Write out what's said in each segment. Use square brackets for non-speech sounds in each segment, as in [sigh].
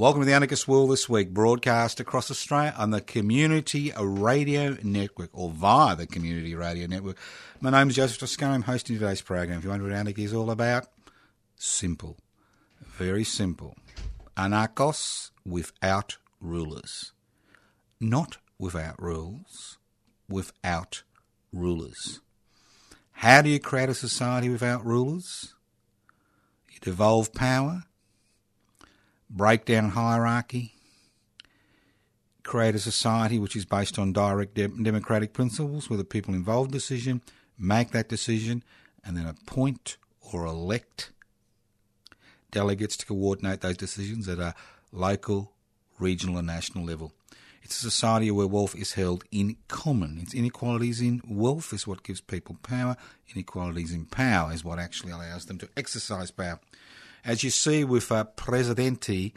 Welcome to the Anarchist World this week, broadcast across Australia on the Community Radio Network or via the Community Radio Network. My name is Joseph Toscano. I'm hosting today's program. If you wonder what anarchy is all about, simple. Very simple. Anarchos without rulers. Not without rules, without rulers. How do you create a society without rulers? You devolve power break down hierarchy, create a society which is based on direct de- democratic principles where the people involved decision make that decision and then appoint or elect delegates to coordinate those decisions at a local, regional, and national level. It's a society where wealth is held in common. It's inequalities in wealth is what gives people power. Inequalities in power is what actually allows them to exercise power as you see with uh, Presidente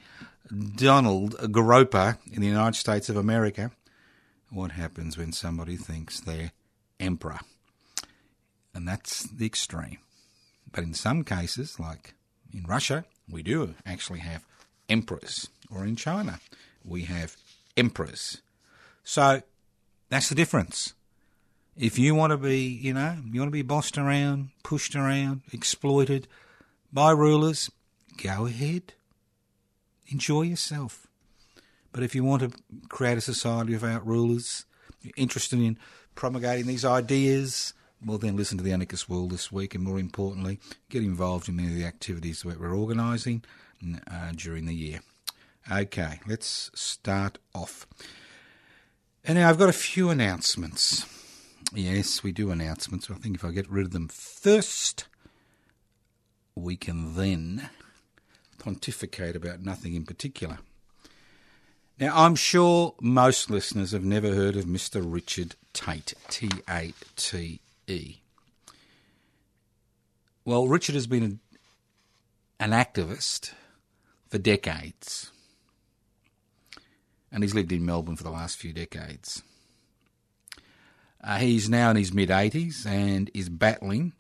Donald Groper in the United States of America, what happens when somebody thinks they're emperor? And that's the extreme. But in some cases, like in Russia, we do actually have emperors, or in China, we have emperors. So that's the difference. If you want to be, you know, you want to be bossed around, pushed around, exploited, by rulers, go ahead. Enjoy yourself. But if you want to create a society without rulers, you're interested in promulgating these ideas, well, then listen to the Anarchist World this week, and more importantly, get involved in many of the activities that we're organising uh, during the year. Okay, let's start off. And now I've got a few announcements. Yes, we do announcements. I think if I get rid of them first, we can then pontificate about nothing in particular. Now, I'm sure most listeners have never heard of Mr. Richard Tate, T A T E. Well, Richard has been an activist for decades, and he's lived in Melbourne for the last few decades. Uh, he's now in his mid 80s and is battling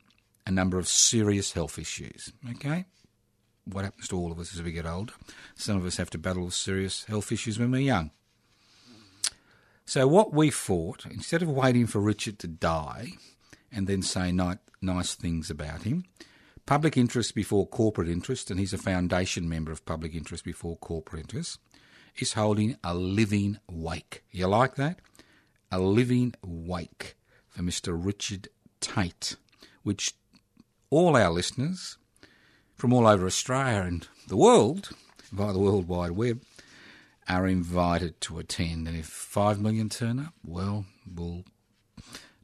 a number of serious health issues. Okay? What happens to all of us as we get older? Some of us have to battle with serious health issues when we're young. So, what we fought, instead of waiting for Richard to die and then say ni- nice things about him, public interest before corporate interest, and he's a foundation member of public interest before corporate interest, is holding a living wake. You like that? A living wake for Mr. Richard Tate, which all our listeners from all over Australia and the world, via the World Wide Web, are invited to attend. And if five million turn up, well, we'll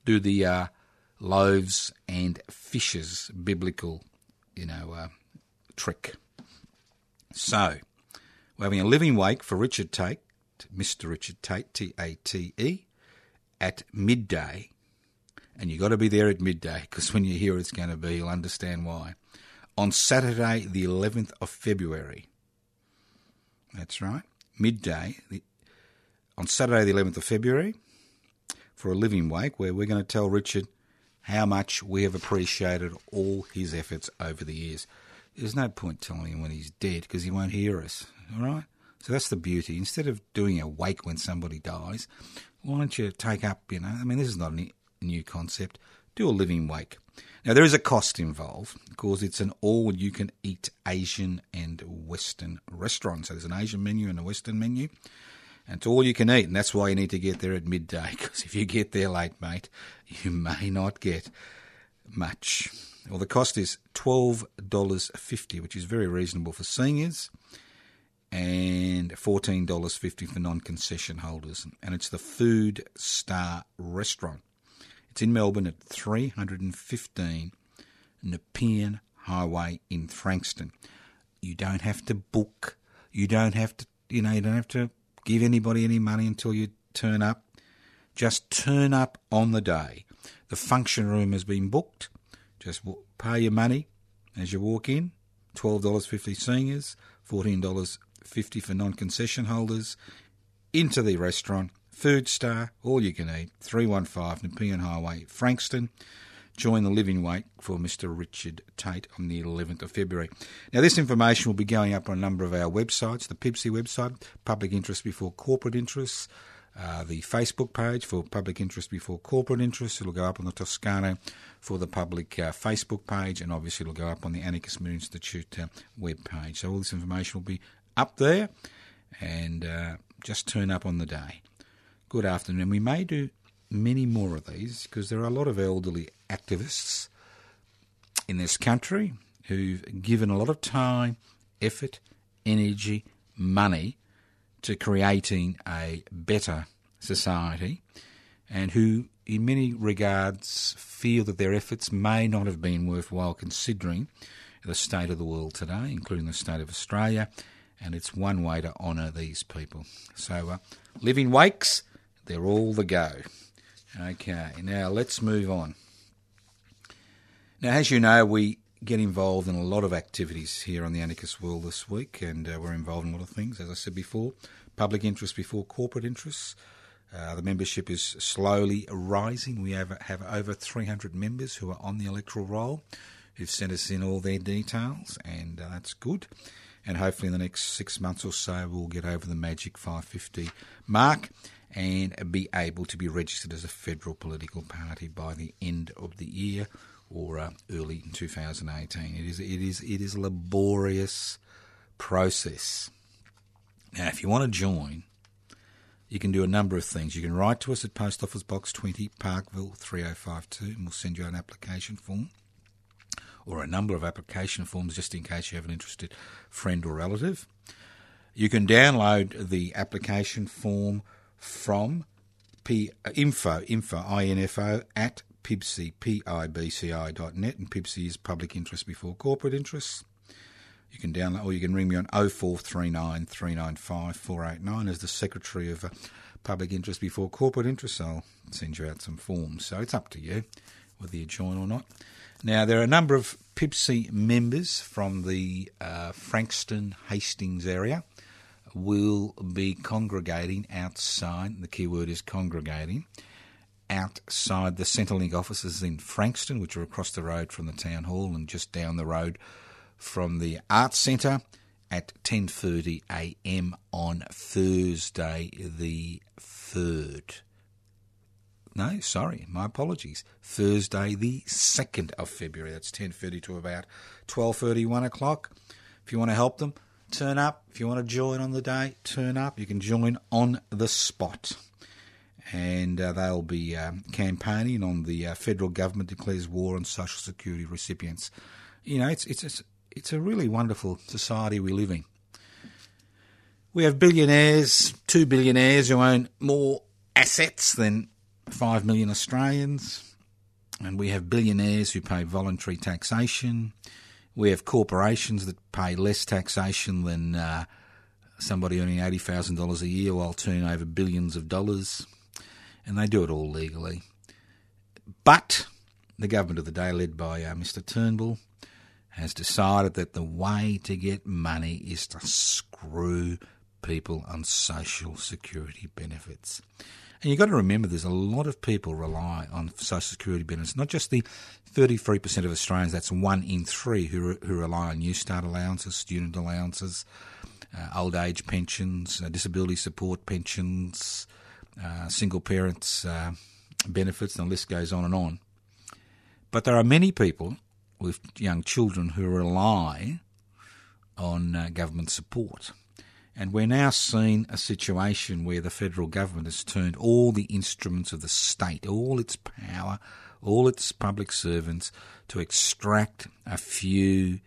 do the uh, loaves and fishes biblical, you know, uh, trick. So, we're having a living wake for Richard Tate, Mr. Richard Tate, T A T E, at midday and you've got to be there at midday because when you hear it's going to be, you'll understand why. On Saturday, the 11th of February. That's right, midday. On Saturday, the 11th of February, for a living wake, where we're going to tell Richard how much we have appreciated all his efforts over the years. There's no point telling him when he's dead because he won't hear us, all right? So that's the beauty. Instead of doing a wake when somebody dies, why don't you take up, you know, I mean, this is not a new concept. Do a living wake. Now, there is a cost involved because it's an all you can eat Asian and Western restaurant. So there's an Asian menu and a Western menu. And it's all you can eat. And that's why you need to get there at midday [laughs] because if you get there late, mate, you may not get much. Well, the cost is $12.50, which is very reasonable for seniors, and $14.50 for non concession holders. And it's the Food Star Restaurant. It's in Melbourne at 315 Nepean Highway in Frankston. You don't have to book. You don't have to, you know, you don't have to give anybody any money until you turn up. Just turn up on the day. The function room has been booked. Just pay your money as you walk in. $12.50 seniors, $14.50 for non concession holders. Into the restaurant. Food Star, all you can eat, 315 Nepean Highway, Frankston. Join the living wake for Mr. Richard Tate on the 11th of February. Now, this information will be going up on a number of our websites the PIBCI website, Public Interest Before Corporate Interests, uh, the Facebook page for Public Interest Before Corporate Interests. It'll go up on the Toscano for the public uh, Facebook page, and obviously it'll go up on the Anarchist Media Institute uh, web page. So all this information will be up there, and uh, just turn up on the day. Good afternoon. We may do many more of these because there are a lot of elderly activists in this country who've given a lot of time, effort, energy, money to creating a better society and who, in many regards, feel that their efforts may not have been worthwhile considering the state of the world today, including the state of Australia. And it's one way to honour these people. So, uh, living wakes, they're all the go. Okay, now let's move on. Now, as you know, we get involved in a lot of activities here on the Anarchist World this week, and uh, we're involved in a lot of things, as I said before public interest before corporate interests. Uh, the membership is slowly rising. We have, have over 300 members who are on the electoral roll who've sent us in all their details, and uh, that's good. And hopefully, in the next six months or so, we'll get over the magic 550 mark and be able to be registered as a federal political party by the end of the year or uh, early in 2018. It is it is it is a laborious process. Now, if you want to join, you can do a number of things. You can write to us at Post Office Box 20, Parkville 3052, and we'll send you an application form or a number of application forms just in case you have an interested friend or relative. You can download the application form from P, uh, info, info, info at pibci, P-I-B-C-I dot net, and PIBCI is public interest before corporate interests. You can download, or you can ring me on 0439 395 489 as the Secretary of uh, Public Interest before Corporate Interest. I'll send you out some forms. So it's up to you whether you join or not. Now, there are a number of PIBCI members from the uh, Frankston Hastings area will be congregating outside, the key word is congregating, outside the Centrelink offices in Frankston, which are across the road from the town hall and just down the road from the Arts Centre at 10:30 a.m. on Thursday the 3rd. No, sorry, my apologies. Thursday the 2nd of February. That's 10:30 to about 12:30 1 o'clock. If you want to help them, turn up. If you want to join on the day, turn up. You can join on the spot. And uh, they'll be um, campaigning on the uh, federal government declares war on social security recipients. You know, it's it's it's a really wonderful society we live in. We have billionaires, two billionaires who own more assets than five million Australians. And we have billionaires who pay voluntary taxation. We have corporations that pay less taxation than uh, somebody earning $80,000 a year while turning over billions of dollars. And they do it all legally. But the government of the day, led by uh, Mr. Turnbull, has decided that the way to get money is to screw people on social security benefits. And you've got to remember there's a lot of people rely on social security benefits, not just the 33% of Australians, that's one in three who, who rely on Newstart allowances, student allowances, uh, old age pensions, uh, disability support pensions, uh, single parents uh, benefits, and the list goes on and on. But there are many people with young children who rely on uh, government support. And we're now seeing a situation where the federal government has turned all the instruments of the state, all its power, all its public servants to extract a few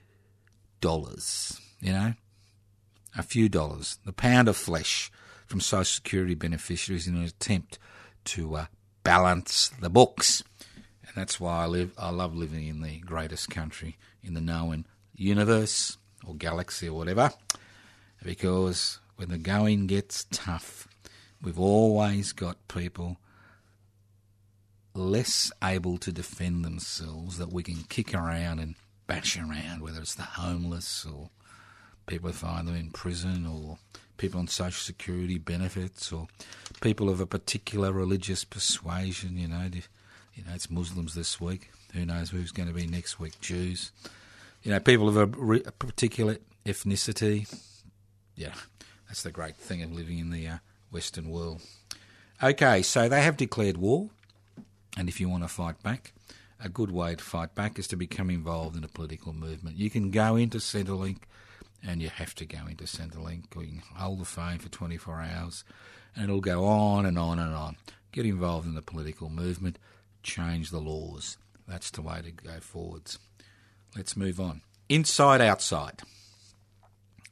dollars, you know, a few dollars, the pound of flesh from Social Security beneficiaries in an attempt to uh, balance the books. And that's why I live. I love living in the greatest country in the known universe or galaxy or whatever, because when the going gets tough, we've always got people less able to defend themselves that we can kick around and bash around, whether it's the homeless or people who find them in prison or people on social security benefits or people of a particular religious persuasion, you know, you know, it's Muslims this week. Who knows who's going to be next week? Jews. You know, people of a, a particular ethnicity. Yeah, that's the great thing of living in the uh, Western world. Okay, so they have declared war. And if you want to fight back, a good way to fight back is to become involved in a political movement. You can go into Centrelink, and you have to go into Centrelink, you can hold the phone for 24 hours, and it'll go on and on and on. Get involved in the political movement, change the laws. That's the way to go forwards. Let's move on. Inside, outside.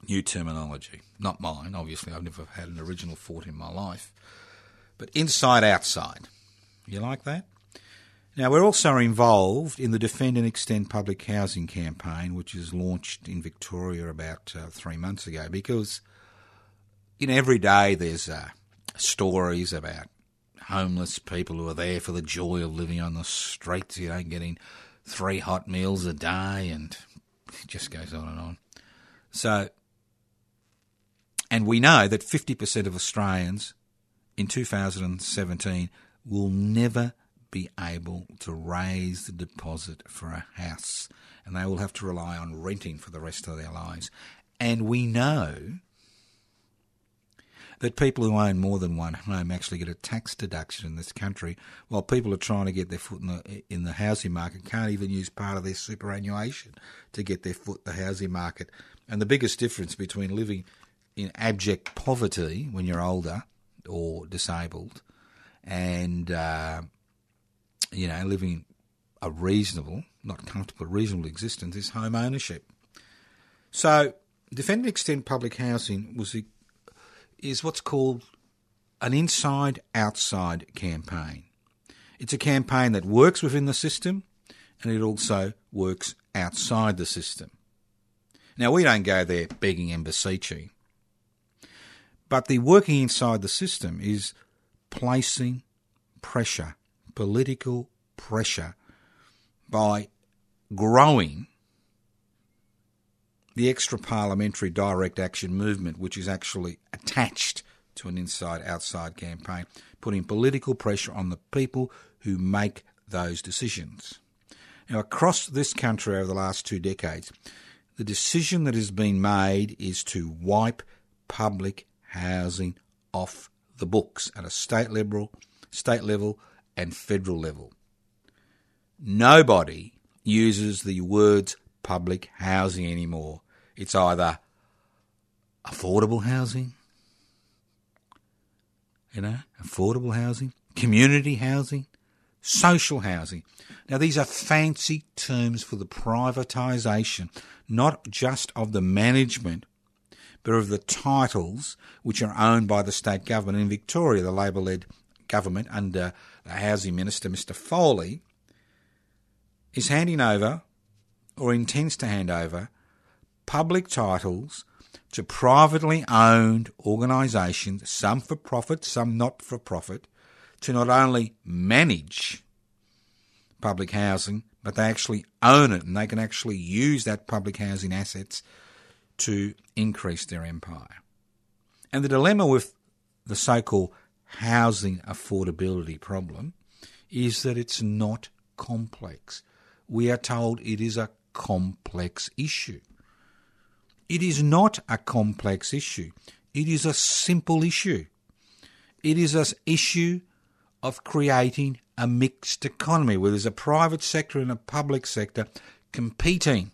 New terminology. Not mine, obviously. I've never had an original thought in my life. But inside, outside. You like that? Now, we're also involved in the Defend and Extend Public Housing campaign, which was launched in Victoria about uh, three months ago, because know, every day there's uh, stories about homeless people who are there for the joy of living on the streets, you know, getting three hot meals a day, and it just goes on and on. So, and we know that 50% of Australians in 2017 will never be able to raise the deposit for a house and they will have to rely on renting for the rest of their lives. And we know that people who own more than one home actually get a tax deduction in this country, while people are trying to get their foot in the in the housing market can't even use part of their superannuation to get their foot in the housing market. And the biggest difference between living in abject poverty when you're older or disabled and uh, you know, living a reasonable, not comfortable, reasonable existence is home ownership. So, Defend and Extend Public Housing was is what's called an inside outside campaign. It's a campaign that works within the system and it also works outside the system. Now, we don't go there begging and beseeching, but the working inside the system is placing pressure political pressure by growing the extra parliamentary direct action movement, which is actually attached to an inside outside campaign, putting political pressure on the people who make those decisions. Now, across this country over the last two decades, the decision that has been made is to wipe public housing off the books at a state level, state level, and federal level. Nobody uses the words public housing anymore. It's either affordable housing, you know, affordable housing, community housing, social housing. Now, these are fancy terms for the privatisation, not just of the management, but of the titles which are owned by the state government. In Victoria, the Labor led government under the Housing Minister, Mr. Foley, is handing over or intends to hand over public titles to privately owned organisations, some for profit, some not for profit, to not only manage public housing, but they actually own it and they can actually use that public housing assets to increase their empire. And the dilemma with the so called housing affordability problem is that it's not complex. We are told it is a complex issue. It is not a complex issue. It is a simple issue. It is an issue of creating a mixed economy where there's a private sector and a public sector competing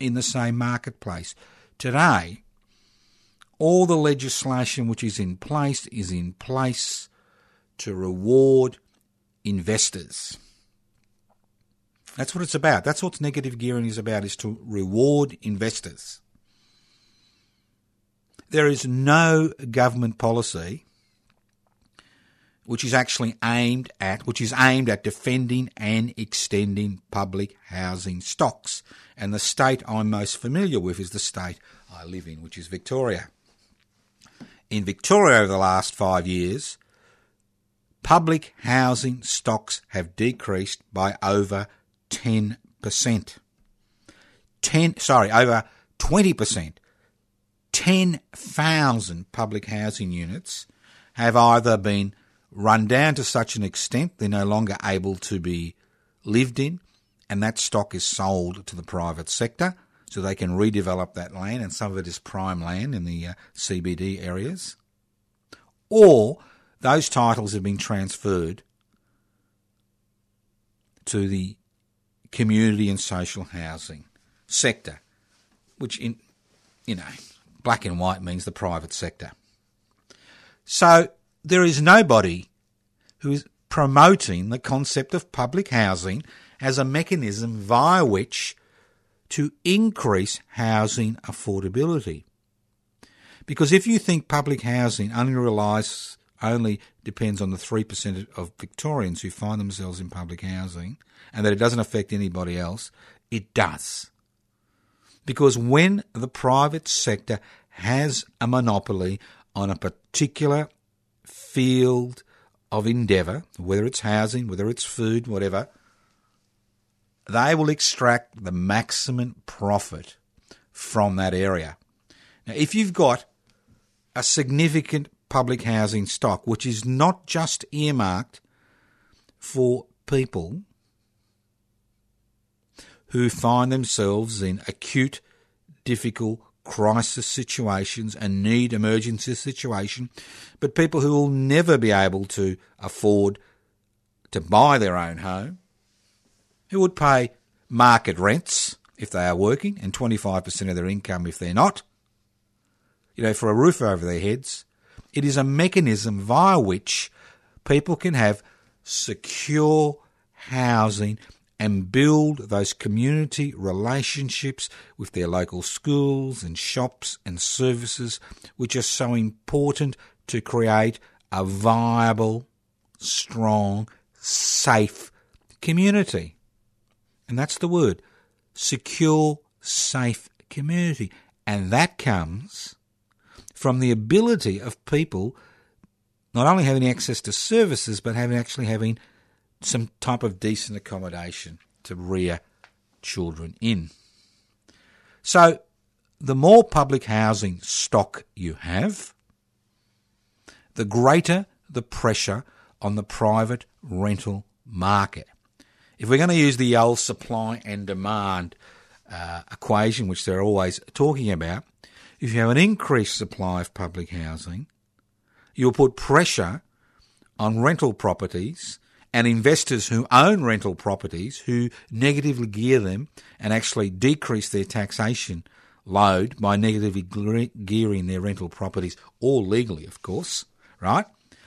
in the same marketplace. Today, all the legislation which is in place is in place to reward investors. That's what it's about. That's what negative gearing is about, is to reward investors. There is no government policy which is actually aimed at which is aimed at defending and extending public housing stocks. And the state I'm most familiar with is the state I live in, which is Victoria. In Victoria over the last five years, public housing stocks have decreased by over 10%. 10 sorry, over 20%. 10,000 public housing units have either been run down to such an extent they're no longer able to be lived in, and that stock is sold to the private sector so they can redevelop that land, and some of it is prime land in the uh, CBD areas. Or those titles have been transferred to the community and social housing sector, which in you know black and white means the private sector. So there is nobody who is promoting the concept of public housing as a mechanism via which to increase housing affordability. Because if you think public housing only relies only depends on the 3% of Victorians who find themselves in public housing and that it doesn't affect anybody else, it does. Because when the private sector has a monopoly on a particular field of endeavour, whether it's housing, whether it's food, whatever, they will extract the maximum profit from that area. Now, if you've got a significant public housing stock, which is not just earmarked for people who find themselves in acute, difficult crisis situations and need emergency situation, but people who will never be able to afford to buy their own home, who would pay market rents if they are working and 25% of their income if they're not, you know, for a roof over their heads. It is a mechanism via which people can have secure housing and build those community relationships with their local schools and shops and services, which are so important to create a viable, strong, safe community. And that's the word secure, safe community. And that comes from the ability of people not only having access to services, but having actually having some type of decent accommodation to rear children in. So, the more public housing stock you have, the greater the pressure on the private rental market. If we're going to use the old supply and demand uh, equation, which they're always talking about, if you have an increased supply of public housing, you'll put pressure on rental properties and investors who own rental properties who negatively gear them and actually decrease their taxation load by negatively gearing their rental properties, all legally, of course, right?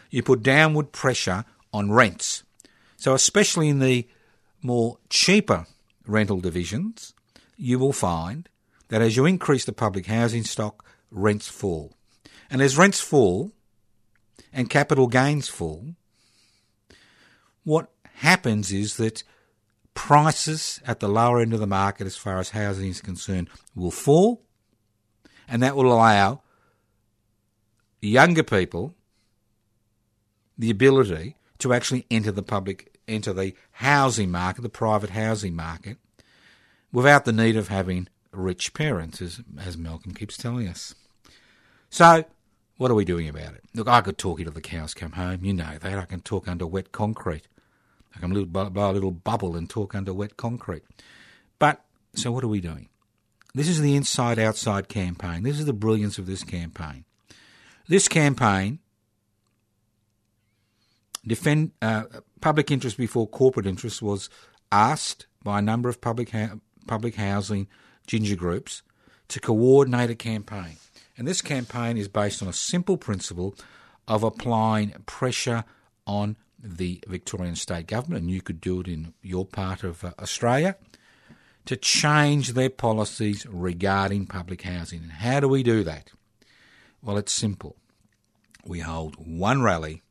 You put downward pressure on rents. So, especially in the more cheaper rental divisions, you will find that as you increase the public housing stock, rents fall. And as rents fall and capital gains fall, what happens is that prices at the lower end of the market, as far as housing is concerned, will fall, and that will allow younger people the ability to actually enter the public, enter the housing market, the private housing market, without the need of having rich parents, as, as Malcolm keeps telling us. So, what are we doing about it? Look, I could talk till the cows come home. You know that. I can talk under wet concrete. I can blow a little bubble and talk under wet concrete. But, so what are we doing? This is the inside outside campaign. This is the brilliance of this campaign. This campaign defend uh, public interest before corporate interest was asked by a number of public ha- public housing ginger groups to coordinate a campaign. And this campaign is based on a simple principle of applying pressure on the Victorian state government, and you could do it in your part of uh, Australia, to change their policies regarding public housing. And how do we do that? Well, it's simple. We hold one rally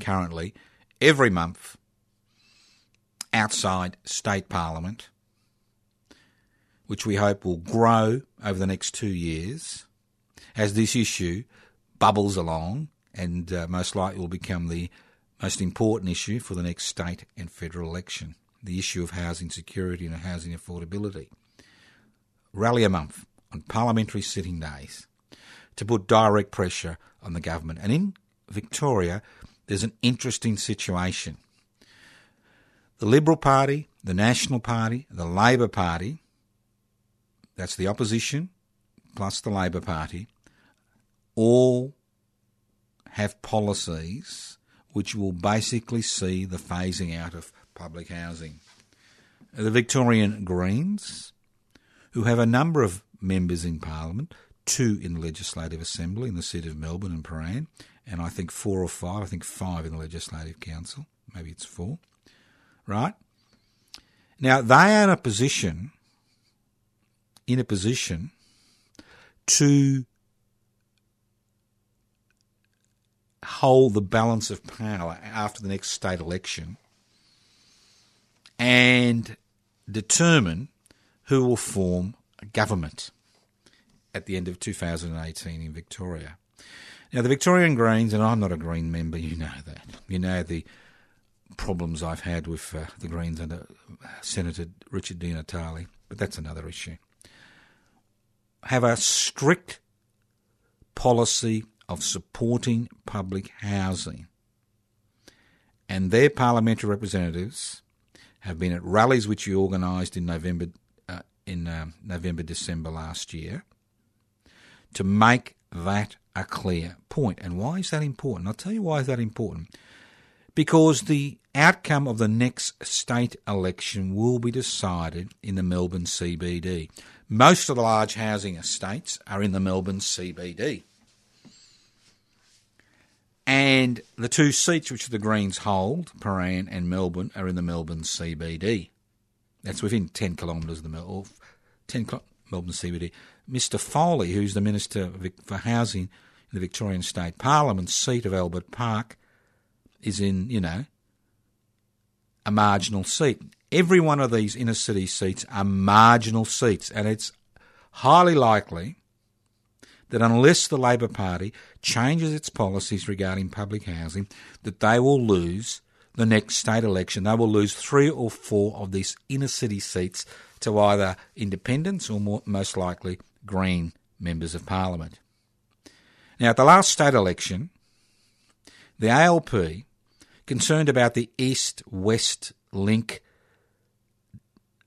currently every month outside state parliament, which we hope will grow over the next two years as this issue bubbles along and uh, most likely will become the most important issue for the next state and federal election the issue of housing security and housing affordability. Rally a month on parliamentary sitting days to put direct pressure on the government. And in Victoria, there's an interesting situation. The Liberal Party, the National Party, the Labor Party, that's the opposition plus the Labor Party, all have policies which will basically see the phasing out of public housing. The Victorian Greens, who have a number of members in Parliament, two in the Legislative Assembly in the seat of Melbourne and Prahran, and I think four or five, I think five in the Legislative Council, maybe it's four, right? Now, they are in a position, in a position to hold the balance of power after the next state election and determine who will form a government at the end of 2018 in Victoria. Now, the Victorian Greens, and I'm not a Green member, you know that. You know the problems I've had with uh, the Greens under Senator Richard Di Natale, but that's another issue. Have a strict policy of supporting public housing. And their parliamentary representatives have been at rallies which you organised in November, uh, in uh, November, December last year, to make that a clear point. And why is that important? I'll tell you why is that important. Because the outcome of the next state election will be decided in the Melbourne CBD. Most of the large housing estates are in the Melbourne CBD. And the two seats which the Greens hold, Prahran and Melbourne, are in the Melbourne CBD. That's within 10 kilometres of the Mel- 10 Melbourne CBD. Mr Foley, who's the Minister for Housing in the Victorian State Parliament, seat of Albert Park, is in, you know, a marginal seat. Every one of these inner city seats are marginal seats, and it's highly likely that unless the Labor Party changes its policies regarding public housing, that they will lose the next state election. They will lose three or four of these inner city seats to either independents or more, most likely Green members of Parliament. Now, at the last state election, the ALP, concerned about the East West link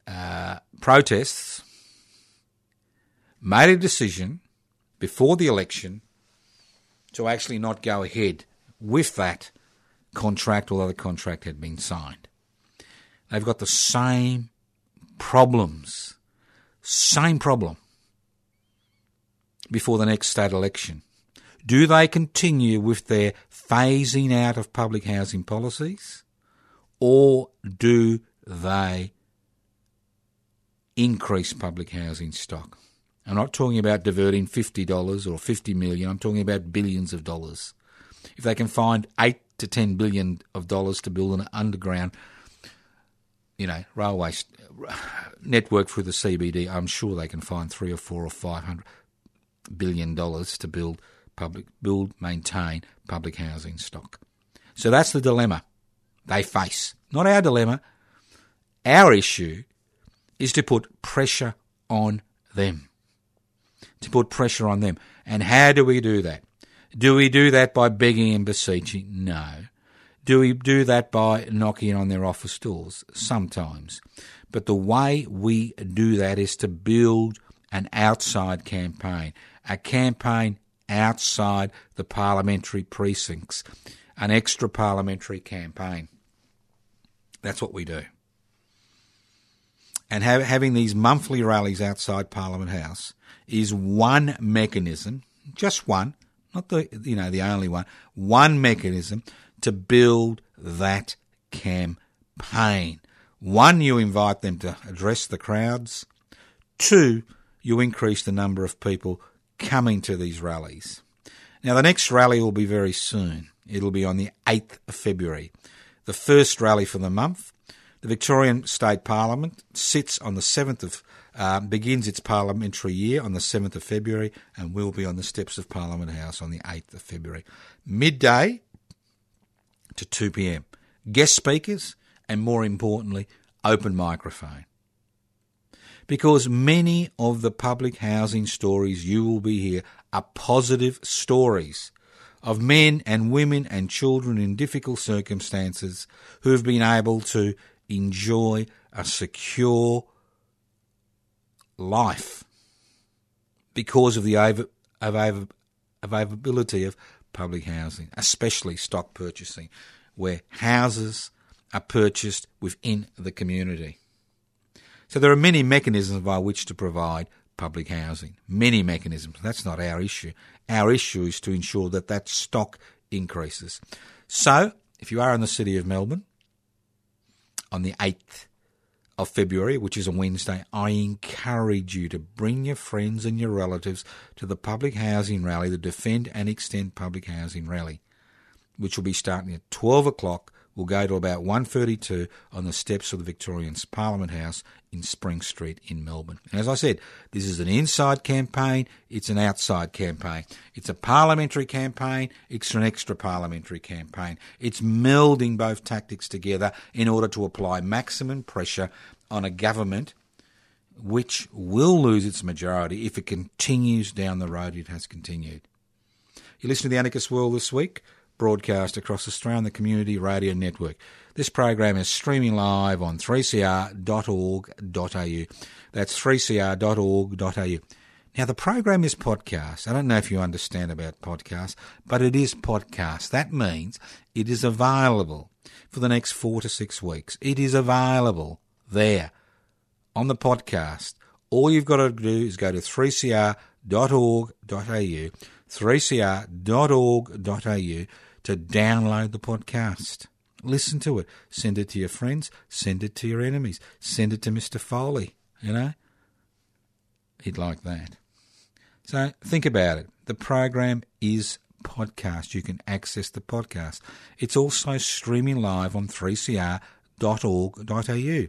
uh, protests, made a decision before the election to actually not go ahead with that contract, although the contract had been signed. They've got the same problems, same problem before the next state election. Do they continue with their phasing out of public housing policies, or do they increase public housing stock? I'm not talking about diverting $50 or 50 million, I'm talking about billions of dollars. If they can find 8 to 10 billion of dollars to build an underground you know, railway network through the CBD, I'm sure they can find 3 or 4 or 500 billion dollars to build public build maintain public housing stock. So that's the dilemma they face. Not our dilemma. Our issue is to put pressure on them to put pressure on them. And how do we do that? Do we do that by begging and beseeching? No. Do we do that by knocking on their office doors? Sometimes. But the way we do that is to build an outside campaign, a campaign outside the parliamentary precincts, an extra parliamentary campaign. That's what we do. And have, having these monthly rallies outside Parliament House is one mechanism, just one, not the you know the only one, one mechanism to build that campaign. One, you invite them to address the crowds. Two, you increase the number of people coming to these rallies. Now, the next rally will be very soon. It'll be on the 8th of February. The first rally for the month. The Victorian State Parliament sits on the 7th of, uh, begins its parliamentary year on the 7th of February and will be on the steps of Parliament House on the 8th of February. Midday to 2 pm. Guest speakers and more importantly, open microphone. Because many of the public housing stories you will be here are positive stories of men and women and children in difficult circumstances who have been able to enjoy a secure life because of the availability of public housing, especially stock purchasing, where houses are purchased within the community. So there are many mechanisms by which to provide public housing. Many mechanisms. That's not our issue. Our issue is to ensure that that stock increases. So, if you are in the city of Melbourne on the 8th of February, which is a Wednesday, I encourage you to bring your friends and your relatives to the public housing rally, the Defend and Extend Public Housing Rally, which will be starting at 12 o'clock will go to about 1.32 on the steps of the Victorian Parliament House in Spring Street in Melbourne. And as I said, this is an inside campaign, it's an outside campaign. It's a parliamentary campaign, it's an extra parliamentary campaign. It's melding both tactics together in order to apply maximum pressure on a government which will lose its majority if it continues down the road it has continued. You listen to the Anarchist World this week broadcast across Australia on the Community Radio Network. This program is streaming live on 3cr.org.au. That's 3cr.org.au. Now, the program is podcast. I don't know if you understand about podcast, but it is podcast. That means it is available for the next four to six weeks. It is available there on the podcast. All you've got to do is go to 3cr.org.au, 3cr.org.au to download the podcast. Listen to it. Send it to your friends. Send it to your enemies. Send it to Mr. Foley. You know? He'd like that. So think about it. The program is podcast. You can access the podcast. It's also streaming live on 3cr.org.au.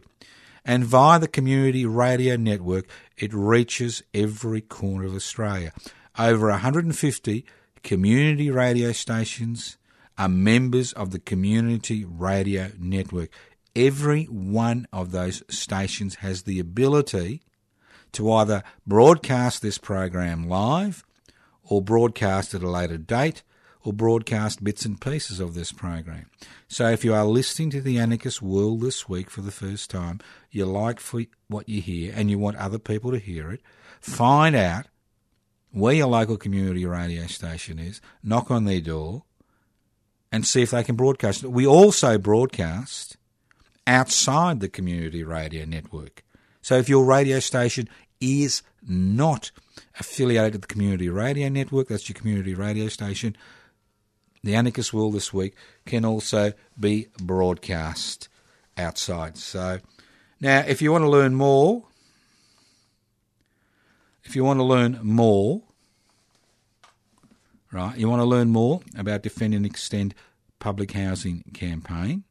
And via the Community Radio Network, it reaches every corner of Australia. Over 150 community radio stations are members of the Community Radio Network. Every one of those stations has the ability to either broadcast this program live or broadcast at a later date or broadcast bits and pieces of this program. So if you are listening to the Anarchist World this week for the first time, you like what you hear and you want other people to hear it, find out where your local community radio station is, knock on their door, and see if they can broadcast. We also broadcast outside the community radio network. So if your radio station is not affiliated to the community radio network, that's your community radio station, the Anarchist World this week can also be broadcast outside. So now if you want to learn more, if you want to learn more right? You want to learn more about Defend and Extend Public Housing Campaign?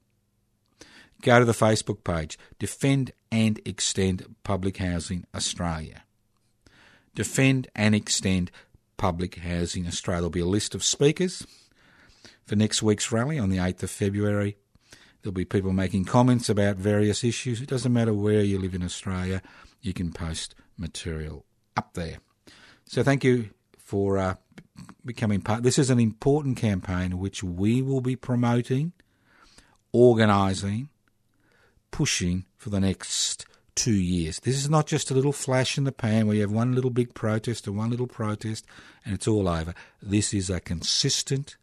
Go to the Facebook page, Defend and Extend Public Housing Australia. Defend and Extend Public Housing Australia. There'll be a list of speakers for next week's rally on the 8th of February. There'll be people making comments about various issues. It doesn't matter where you live in Australia, you can post material up there. So thank you for uh, becoming part. This is an important campaign which we will be promoting, organising, pushing for the next two years. This is not just a little flash in the pan where you have one little big protest and one little protest and it's all over. This is a consistent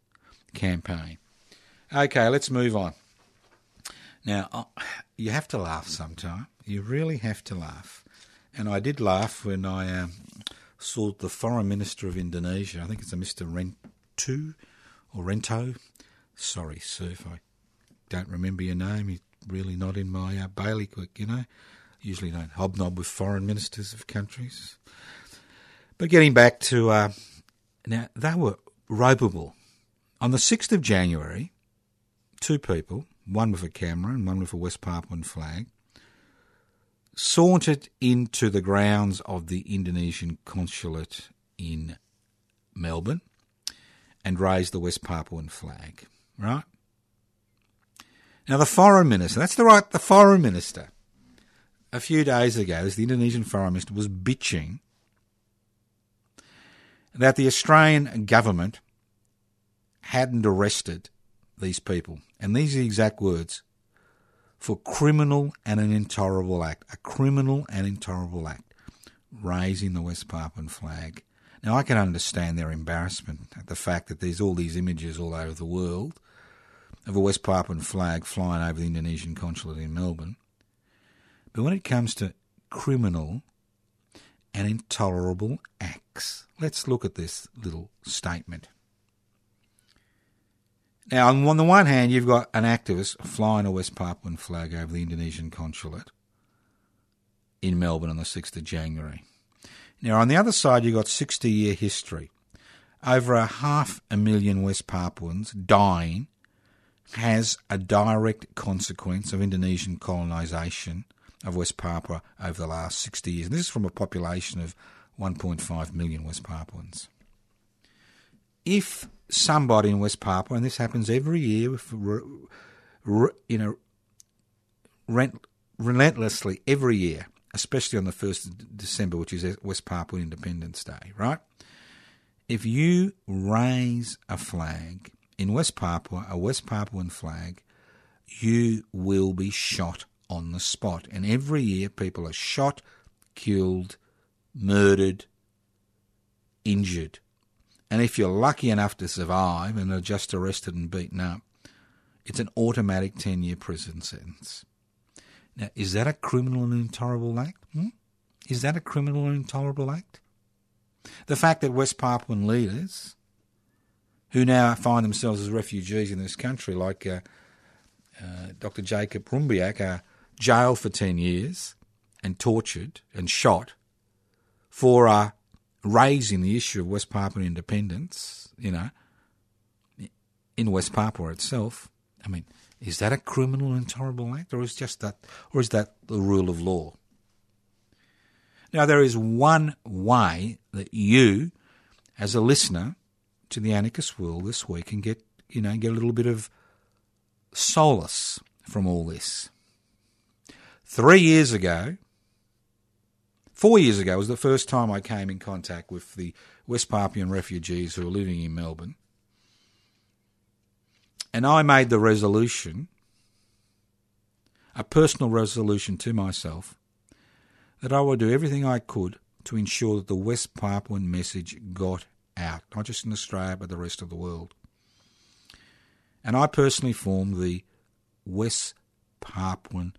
campaign. Okay, let's move on. Now, uh, you have to laugh sometime. You really have to laugh. And I did laugh when I um, saw the foreign minister of Indonesia. I think it's a Mr. Rentu or Rento. Sorry, sir, if I don't remember your name. You're really not in my uh, bailiwick, you know. Usually don't hobnob with foreign ministers of countries. But getting back to uh, now, they were ropeable. On the 6th of January, two people, one with a camera and one with a West Papuan flag, sauntered into the grounds of the Indonesian consulate in Melbourne and raised the West Papuan flag, right? Now, the foreign minister, that's the right, the foreign minister, a few days ago, the Indonesian foreign minister was bitching that the Australian government hadn't arrested these people. And these are the exact words for criminal and an intolerable act. A criminal and intolerable act. Raising the West Papuan flag. Now, I can understand their embarrassment at the fact that there's all these images all over the world of a West Papuan flag flying over the Indonesian consulate in Melbourne. But when it comes to criminal and intolerable acts, let's look at this little statement. Now, on the one hand, you've got an activist flying a West Papuan flag over the Indonesian consulate in Melbourne on the 6th of January. Now, on the other side, you've got 60 year history. Over a half a million West Papuans dying has a direct consequence of Indonesian colonisation of West Papua over the last 60 years. And this is from a population of 1.5 million West Papuans. If somebody in West Papua, and this happens every year, with, you know, rent, relentlessly every year, especially on the 1st of December, which is West Papua Independence Day, right? If you raise a flag in West Papua, a West Papuan flag, you will be shot on the spot. And every year, people are shot, killed, murdered, injured. And if you're lucky enough to survive and are just arrested and beaten up, it's an automatic 10 year prison sentence. Now, is that a criminal and intolerable act? Hmm? Is that a criminal and intolerable act? The fact that West Papuan leaders, who now find themselves as refugees in this country, like uh, uh, Dr. Jacob Rumbiak, are jailed for 10 years and tortured and shot for uh, raising the issue of West Papua independence, you know, in West Papua itself. I mean, is that a criminal and intolerable act, or is just that, or is that the rule of law? Now, there is one way that you, as a listener to the anarchist world this week, can get, you know, get a little bit of solace from all this. Three years ago, Four years ago was the first time I came in contact with the West Papuan refugees who are living in Melbourne. And I made the resolution, a personal resolution to myself, that I would do everything I could to ensure that the West Papuan message got out, not just in Australia, but the rest of the world. And I personally formed the West Papuan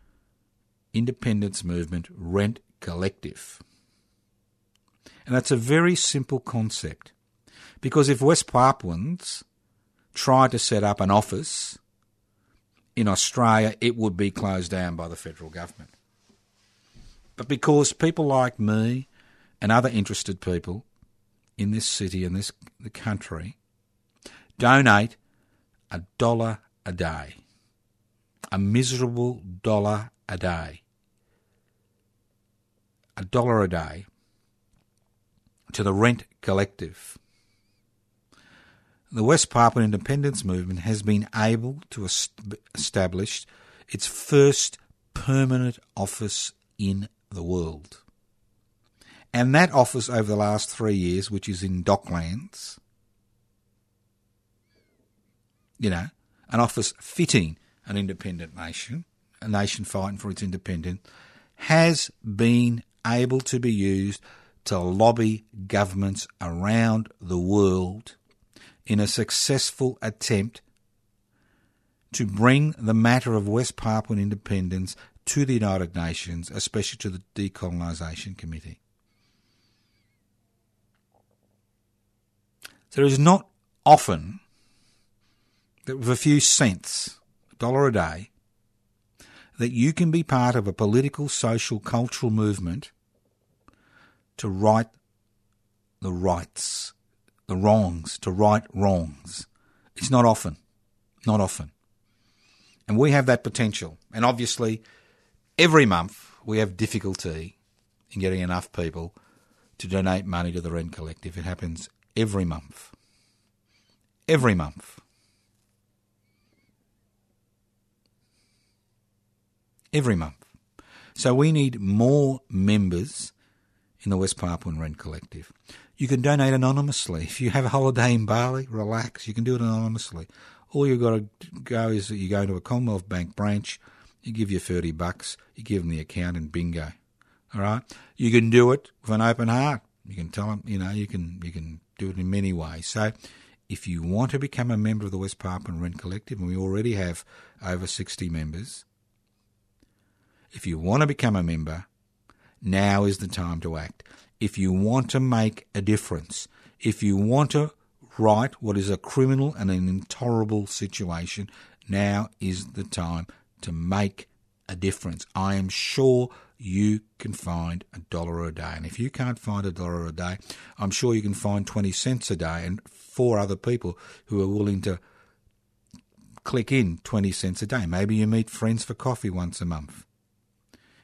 independence movement Rent collective. And that's a very simple concept. Because if West Papuans tried to set up an office in Australia, it would be closed down by the federal government. But because people like me and other interested people in this city and this the country donate a dollar a day, a miserable dollar a day a dollar a day to the Rent Collective. The West Papua independence movement has been able to establish its first permanent office in the world. And that office over the last three years, which is in Docklands, you know, an office fitting an independent nation, a nation fighting for its independence, has been able to be used to lobby governments around the world in a successful attempt to bring the matter of West Papuan independence to the United Nations, especially to the Decolonisation Committee. There is not often that with a few cents, a dollar a day, that you can be part of a political, social, cultural movement to right the rights, the wrongs, to right wrongs. It's not often. Not often. And we have that potential. And obviously, every month we have difficulty in getting enough people to donate money to the Rent Collective. It happens every month. Every month. Every month. So we need more members in the West Papuan Rent Collective. You can donate anonymously. If you have a holiday in Bali, relax. You can do it anonymously. All you've got to go is that you go to a Commonwealth Bank branch, you give your 30 bucks, you give them the account, and bingo. All right? You can do it with an open heart. You can tell them, you know, you can, you can do it in many ways. So if you want to become a member of the West Papuan Rent Collective, and we already have over 60 members, if you want to become a member, now is the time to act. If you want to make a difference, if you want to right what is a criminal and an intolerable situation, now is the time to make a difference. I am sure you can find a dollar a day. And if you can't find a dollar a day, I'm sure you can find 20 cents a day and four other people who are willing to click in 20 cents a day. Maybe you meet friends for coffee once a month.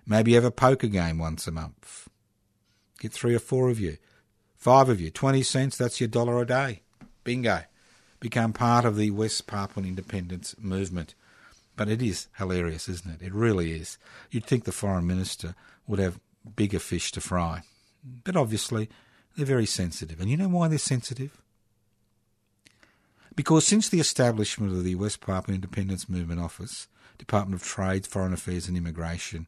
Maybe you have a poker game once a month. Get three or four of you, five of you, 20 cents, that's your dollar a day. Bingo. Become part of the West Papuan independence movement. But it is hilarious, isn't it? It really is. You'd think the foreign minister would have bigger fish to fry. But obviously, they're very sensitive. And you know why they're sensitive? Because since the establishment of the West Papuan Independence Movement Office, Department of Trade, Foreign Affairs and Immigration,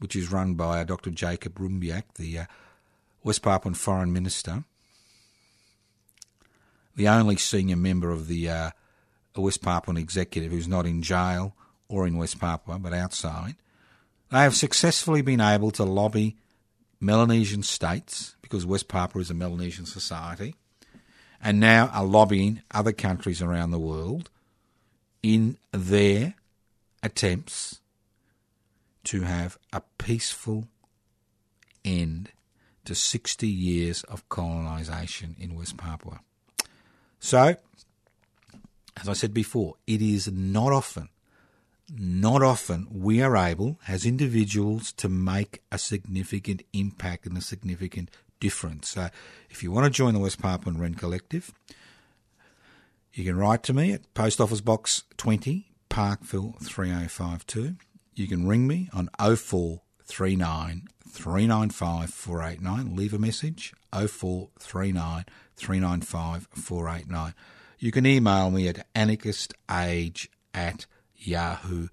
which is run by Dr. Jacob Rumbiak, the uh, West Papuan Foreign Minister, the only senior member of the uh, West Papuan executive who's not in jail or in West Papua but outside. They have successfully been able to lobby Melanesian states, because West Papua is a Melanesian society, and now are lobbying other countries around the world in their attempts to have a peaceful end to 60 years of colonisation in West Papua. So, as I said before, it is not often, not often we are able, as individuals, to make a significant impact and a significant difference. So, if you want to join the West Papuan Rent Collective, you can write to me at Post Office Box 20, Parkville 3052. You can ring me on 0439 395 489. Leave a message 0439 395 489. You can email me at anarchistage at yahoo.com.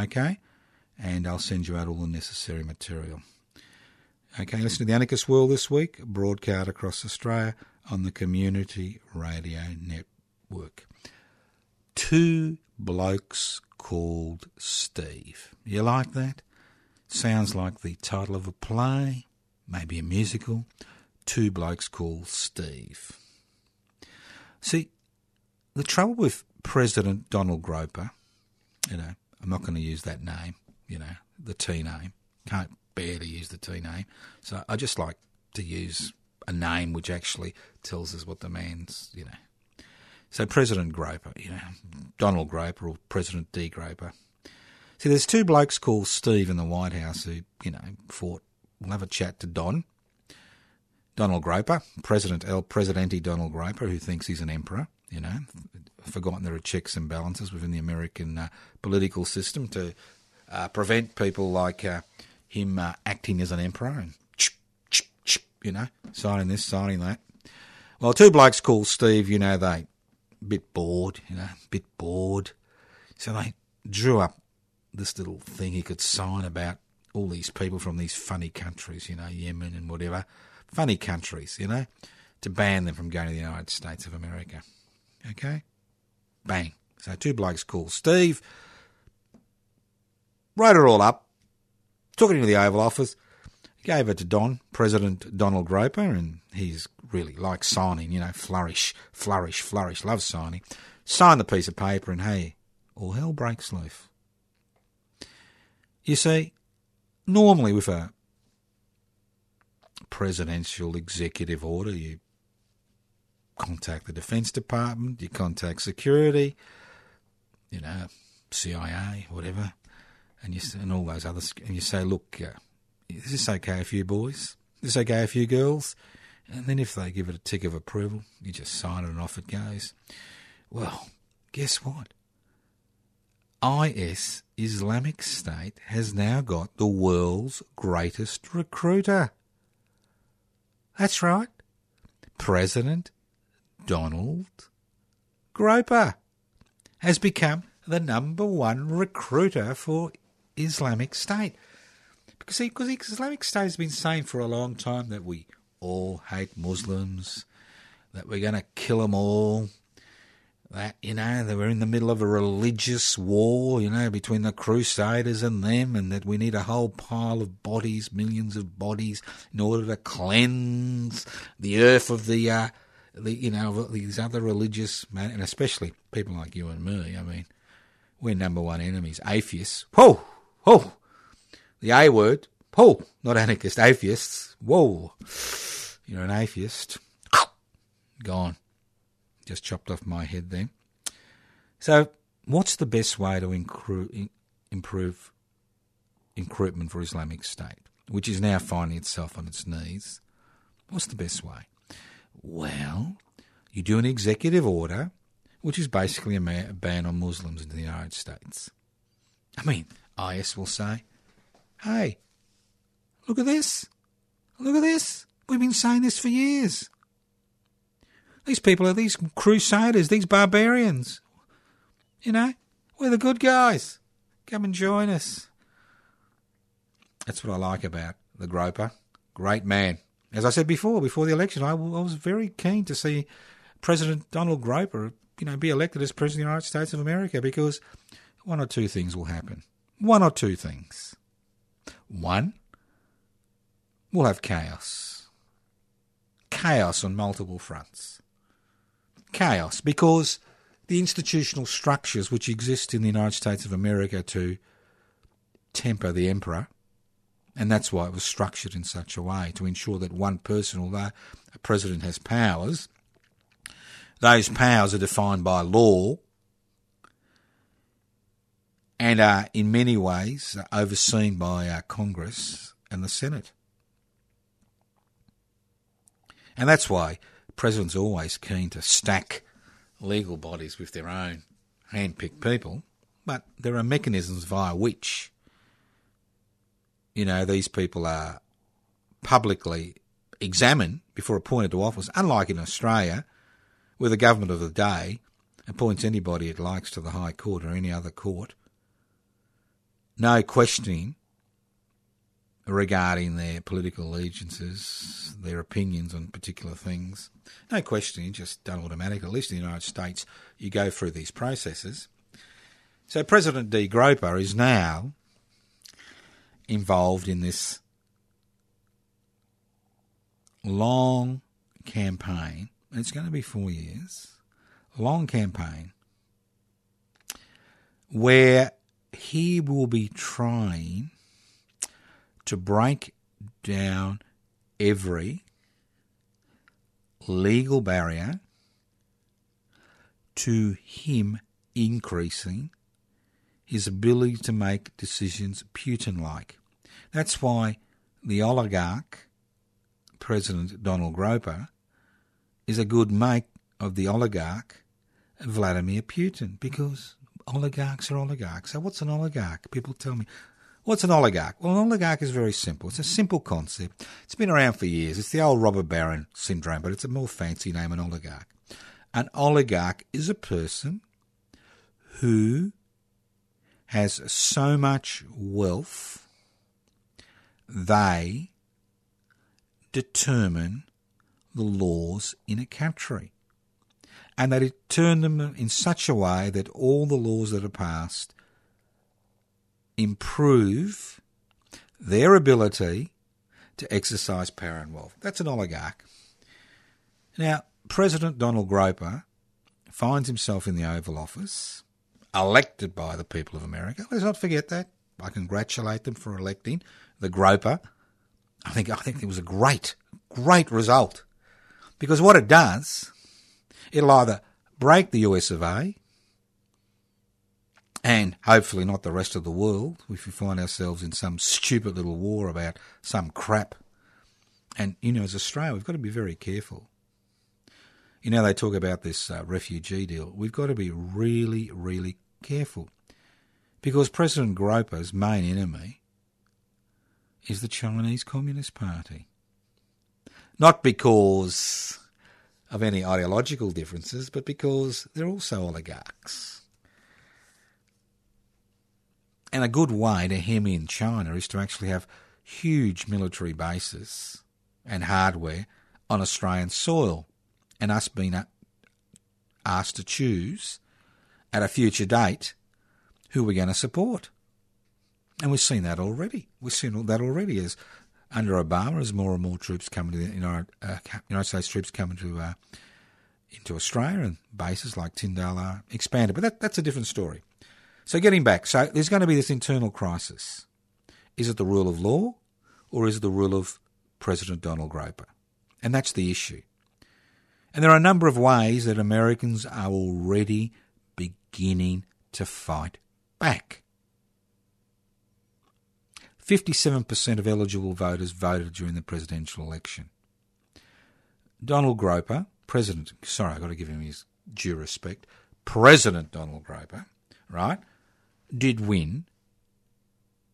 Okay? And I'll send you out all the necessary material. Okay, listen to the Anarchist World this week, broadcast across Australia on the Community Radio Network. Two blokes called Steve. You like that? Sounds like the title of a play, maybe a musical. Two blokes called Steve. See, the trouble with President Donald Groper, you know, I'm not going to use that name, you know, the T name. Can't bear to use the T name. So I just like to use a name which actually tells us what the man's, you know. So President Groper, you know, Donald Groper or President D. Groper. See, there's two blokes called Steve in the White House who, you know, fought. We'll have a chat to Don. Donald Groper, President El Presidente Donald Groper, who thinks he's an emperor, you know, forgotten there are checks and balances within the American uh, political system to uh, prevent people like uh, him uh, acting as an emperor and, you know, signing this, signing that. Well, two blokes called Steve, you know, they bit bored, you know, bit bored. So they drew up this little thing he could sign about all these people from these funny countries, you know, Yemen and whatever. Funny countries, you know, to ban them from going to the United States of America. Okay? Bang. So two blokes called Steve, wrote it all up, took it into the Oval Office, gave it to Don, President Donald Groper, and he's really like signing, you know, flourish, flourish, flourish, loves signing. Signed the piece of paper, and hey, all hell breaks loose. You see, normally with a presidential executive order, you contact the Defence Department, you contact security, you know, CIA, whatever, and you and all those others, and you say, look, uh, is this okay for you boys? Is this okay for you girls? And then if they give it a tick of approval, you just sign it and off it goes. Well, guess what? IS, Islamic State, has now got the world's greatest recruiter. That's right. President Donald Groper has become the number one recruiter for Islamic State. Because, see, because Islamic State has been saying for a long time that we all hate Muslims, that we're going to kill them all, that, you know, that we're in the middle of a religious war, you know, between the Crusaders and them, and that we need a whole pile of bodies, millions of bodies, in order to cleanse the earth of the, uh, the you know, these other religious, man, and especially people like you and me. I mean, we're number one enemies. Atheists. Whoa! Whoa! The A word. Whoa! Not anarchist, atheists. Whoa! You're an atheist. Gone. Just chopped off my head there. So, what's the best way to incru- improve recruitment for Islamic State, which is now finding itself on its knees? What's the best way? Well, you do an executive order, which is basically a ban on Muslims in the United States. I mean, IS will say, hey, look at this. Look at this. We've been saying this for years. These people are these crusaders, these barbarians. You know, we're the good guys. Come and join us. That's what I like about the Groper. Great man. As I said before, before the election, I was very keen to see President Donald Groper, you know, be elected as President of the United States of America because one or two things will happen. One or two things. One, we'll have chaos. Chaos on multiple fronts. Chaos because the institutional structures which exist in the United States of America to temper the emperor, and that's why it was structured in such a way to ensure that one person, although a president has powers, those powers are defined by law and are in many ways overseen by our Congress and the Senate. And that's why presidents are always keen to stack legal bodies with their own hand-picked people, but there are mechanisms via which, you know, these people are publicly examined before appointed to office, unlike in Australia, where the government of the day appoints anybody it likes to the High Court or any other court. No questioning regarding their political allegiances, their opinions on particular things. No questioning, just done automatically. At least in the United States, you go through these processes. So President D. Groper is now involved in this long campaign. It's going to be four years. Long campaign where he will be trying to break down every legal barrier to him increasing his ability to make decisions Putin like. That's why the oligarch, President Donald Groper, is a good mate of the oligarch Vladimir Putin because oligarchs are oligarchs. So, what's an oligarch? People tell me, What's an oligarch? Well, an oligarch is very simple. It's a simple concept. It's been around for years. It's the old robber baron syndrome, but it's a more fancy name, an oligarch. An oligarch is a person who has so much wealth they determine the laws in a country. And that it turned them in such a way that all the laws that are passed improve their ability to exercise power and wealth. That's an oligarch. Now, President Donald Groper finds himself in the Oval Office, elected by the people of America. Let's not forget that. I congratulate them for electing the Groper. I think I think it was a great, great result. Because what it does, it'll either break the US of A and hopefully not the rest of the world if we find ourselves in some stupid little war about some crap. And, you know, as Australia, we've got to be very careful. You know, they talk about this uh, refugee deal. We've got to be really, really careful. Because President Groper's main enemy is the Chinese Communist Party. Not because of any ideological differences, but because they're also oligarchs. And a good way to hem in China is to actually have huge military bases and hardware on Australian soil, and us being asked to choose at a future date who we're going to support. And we've seen that already. We've seen that already as under Obama, as more and more troops come to the United, uh, United States troops come into uh, into Australia and bases like Tindal are expanded. But that, that's a different story. So getting back, so there's going to be this internal crisis. Is it the rule of law or is it the rule of President Donald Groper? And that's the issue. And there are a number of ways that Americans are already beginning to fight back. 57% of eligible voters voted during the presidential election. Donald Groper, President, sorry, I've got to give him his due respect, President Donald Groper, right, did win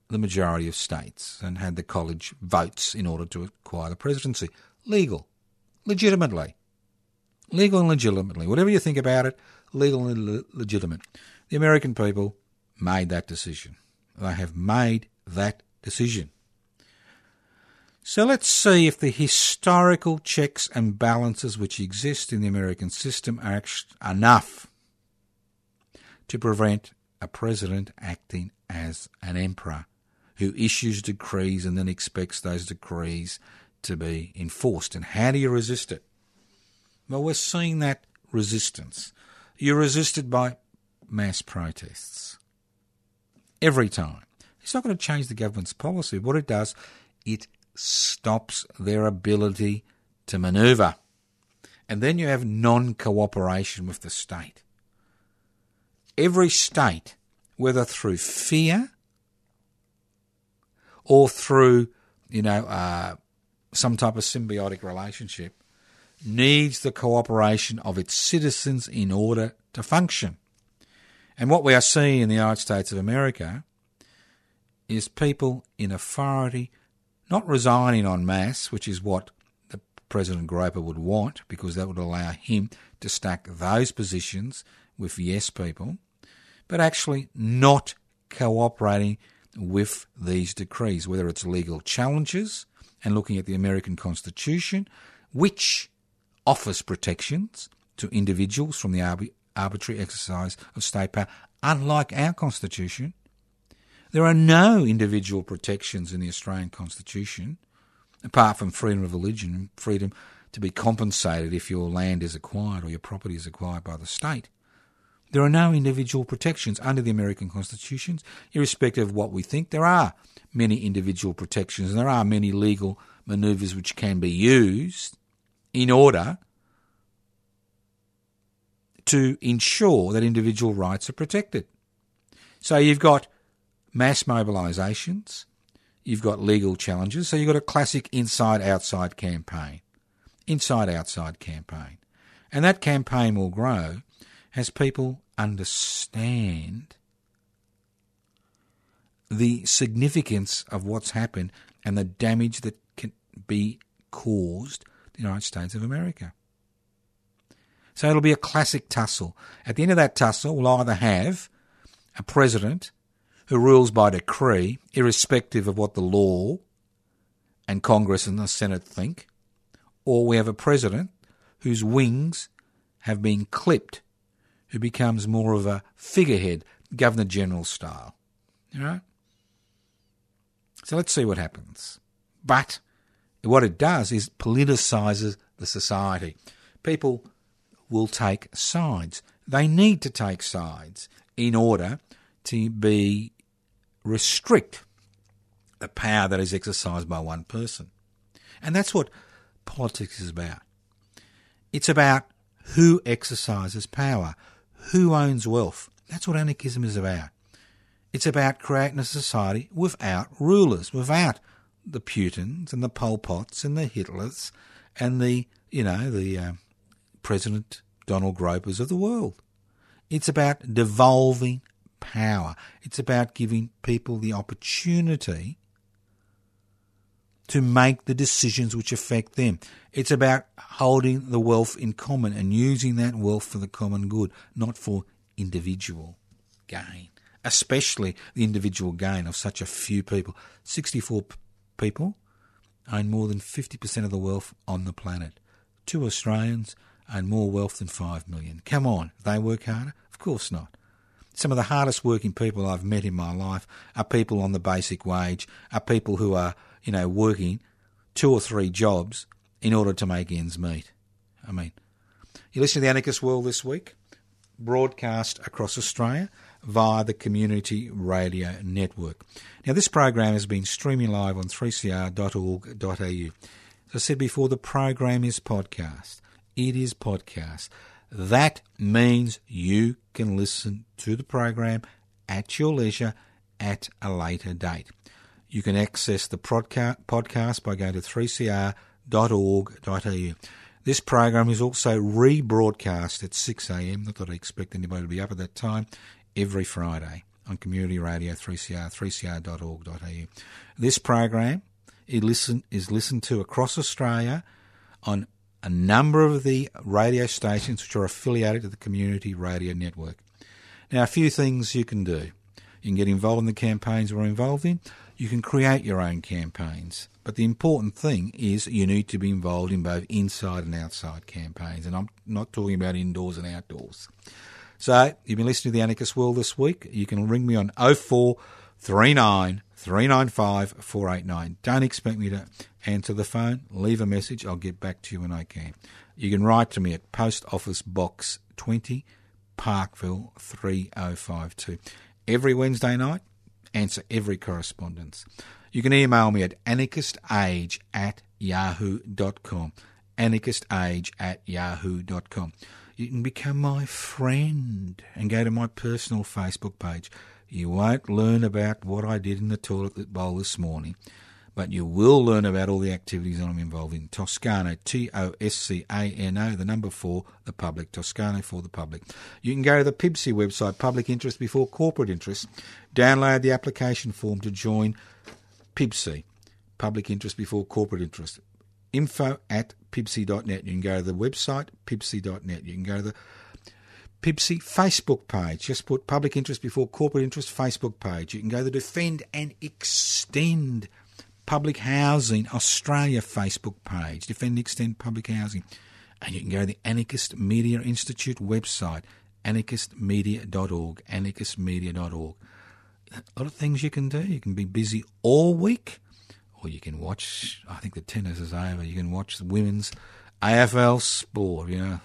the majority of states and had the college votes in order to acquire the presidency. Legal, legitimately. Legal and legitimately. Whatever you think about it, legal and le- legitimate. The American people made that decision. They have made that decision. So let's see if the historical checks and balances which exist in the American system are enough to prevent a president acting as an emperor who issues decrees and then expects those decrees to be enforced. And how do you resist it? Well, we're seeing that resistance. You're resisted by mass protests. Every time. It's not going to change the government's policy. What it does, it stops their ability to manoeuvre. And then you have non cooperation with the state. Every state, whether through fear or through, you know, uh, some type of symbiotic relationship, needs the cooperation of its citizens in order to function. And what we are seeing in the United States of America is people in authority not resigning en masse, which is what the President Groper would want, because that would allow him to stack those positions with yes people, but actually not cooperating with these decrees, whether it's legal challenges and looking at the American Constitution, which offers protections to individuals from the arbitrary exercise of state power, unlike our Constitution, there are no individual protections in the Australian Constitution, apart from freedom of religion and freedom to be compensated if your land is acquired or your property is acquired by the state. There are no individual protections under the American Constitution, irrespective of what we think. There are many individual protections and there are many legal manoeuvres which can be used in order to ensure that individual rights are protected. So you've got mass mobilisations, you've got legal challenges, so you've got a classic inside outside campaign. Inside outside campaign. And that campaign will grow as people understand the significance of what's happened and the damage that can be caused to the United States of America. So it'll be a classic tussle. At the end of that tussle, we'll either have a president who rules by decree, irrespective of what the law and Congress and the Senate think, or we have a president whose wings have been clipped, who becomes more of a figurehead, Governor General style. All right? So let's see what happens. But what it does is politicises the society. People will take sides. They need to take sides in order to be restrict the power that is exercised by one person. And that's what politics is about. It's about who exercises power, who owns wealth. That's what anarchism is about. It's about creating a society without rulers, without the Putins and the Pol Pots and the Hitlers and the, you know, the uh, President Donald Gropers of the world. It's about devolving power. It's about giving people the opportunity to make the decisions which affect them. It's about holding the wealth in common and using that wealth for the common good, not for individual gain, especially the individual gain of such a few people. 64 p- people own more than 50% of the wealth on the planet. Two Australians own more wealth than 5 million. Come on, they work harder? Of course not. Some of the hardest working people I've met in my life are people on the basic wage, are people who are you know, working two or three jobs in order to make ends meet. I mean, you listen to the Anarchist World this week, broadcast across Australia via the Community Radio Network. Now, this program has been streaming live on 3cr.org.au. As I said before, the program is podcast. It is podcast. That means you can listen to the program at your leisure at a later date. You can access the podcast by going to 3cr.org.au. This program is also rebroadcast at 6am, not that I expect anybody to be up at that time, every Friday on Community Radio 3CR, 3cr.org.au. This program is, listen, is listened to across Australia on a number of the radio stations which are affiliated to the Community Radio Network. Now, a few things you can do. You can get involved in the campaigns we're involved in. You can create your own campaigns. But the important thing is you need to be involved in both inside and outside campaigns. And I'm not talking about indoors and outdoors. So you've been listening to the Anarchist World this week. You can ring me on 0439 395 489. Don't expect me to answer the phone. Leave a message. I'll get back to you when I can. You can write to me at Post Office Box 20, Parkville 3052. Every Wednesday night, answer every correspondence. You can email me at anarchistage at yahoo.com. Anarchistage at yahoo.com. You can become my friend and go to my personal Facebook page. You won't learn about what I did in the toilet bowl this morning, but you will learn about all the activities I'm involved in. Toscano, T O S C A N O, the number four, the public. Toscano for the public. You can go to the PIBCI website, Public Interest Before Corporate Interest, download the application form to join PIBCI, Public Interest Before Corporate Interest. Info at pibci.net. You can go to the website, pibci.net. You can go to the PIBCI Facebook page. Just put Public Interest Before Corporate Interest Facebook page. You can go to the Defend and Extend Public Housing Australia Facebook page, Defend and Extend Public Housing. And you can go to the Anarchist Media Institute website, anarchistmedia.org, anarchistmedia.org. A lot of things you can do. You can be busy all week, or you can watch, I think the tennis is over, you can watch the women's AFL sport, you know,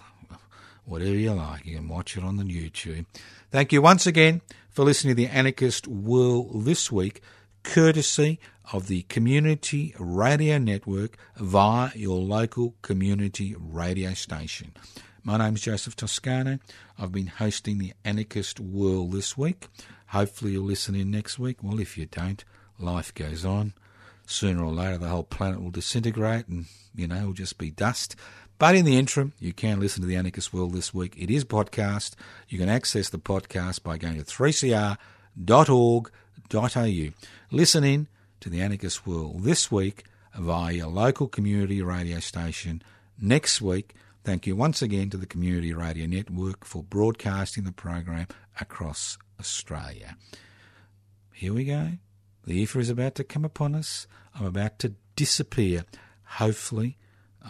whatever you like. You can watch it on the YouTube. Thank you once again for listening to the Anarchist World this week, courtesy of the Community Radio Network via your local community radio station. My name is Joseph Toscano. I've been hosting the Anarchist World this week. Hopefully, you'll listen in next week. Well, if you don't, life goes on. Sooner or later, the whole planet will disintegrate and, you know, it'll just be dust. But in the interim, you can listen to the Anarchist World this week. It is podcast. You can access the podcast by going to 3cr.org.au. Listen in to the Anarchist World this week via your local community radio station. Next week, thank you once again to the Community Radio Network for broadcasting the program across Australia. Here we go. The ether is about to come upon us. I'm about to disappear. Hopefully,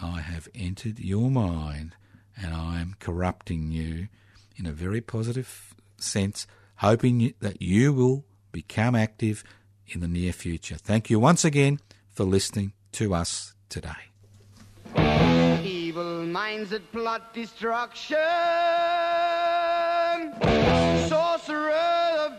I have entered your mind and I'm corrupting you in a very positive sense, hoping that you will become active in the near future. Thank you once again for listening to us today. Evil minds that plot destruction.